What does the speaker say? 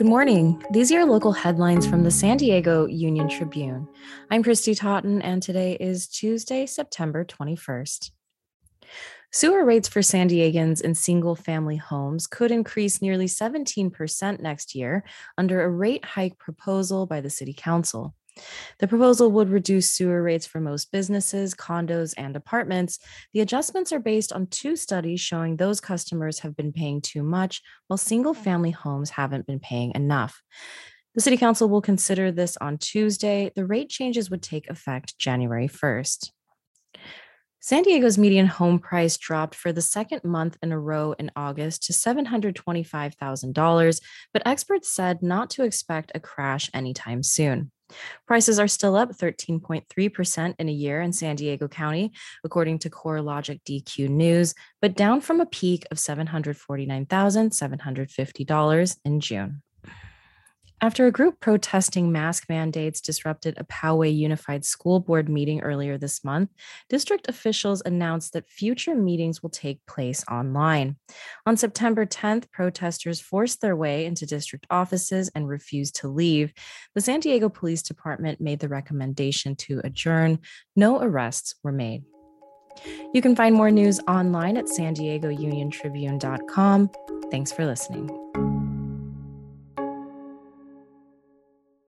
Good morning. These are your local headlines from the San Diego Union Tribune. I'm Kristy Totten, and today is Tuesday, September 21st. Sewer rates for San Diegans in single family homes could increase nearly 17% next year under a rate hike proposal by the City Council. The proposal would reduce sewer rates for most businesses, condos, and apartments. The adjustments are based on two studies showing those customers have been paying too much, while single mm. family homes haven't been paying enough. The City Council will consider this on Tuesday. The rate changes would take effect January 1st. San Diego's median home price dropped for the second month in a row in August to $725,000, but experts said not to expect a crash anytime soon. Prices are still up 13.3% in a year in San Diego County, according to CoreLogic DQ News, but down from a peak of $749,750 in June. After a group protesting mask mandates disrupted a Poway Unified School Board meeting earlier this month, district officials announced that future meetings will take place online. On September 10th, protesters forced their way into district offices and refused to leave. The San Diego Police Department made the recommendation to adjourn. No arrests were made. You can find more news online at san diego union tribune.com. Thanks for listening.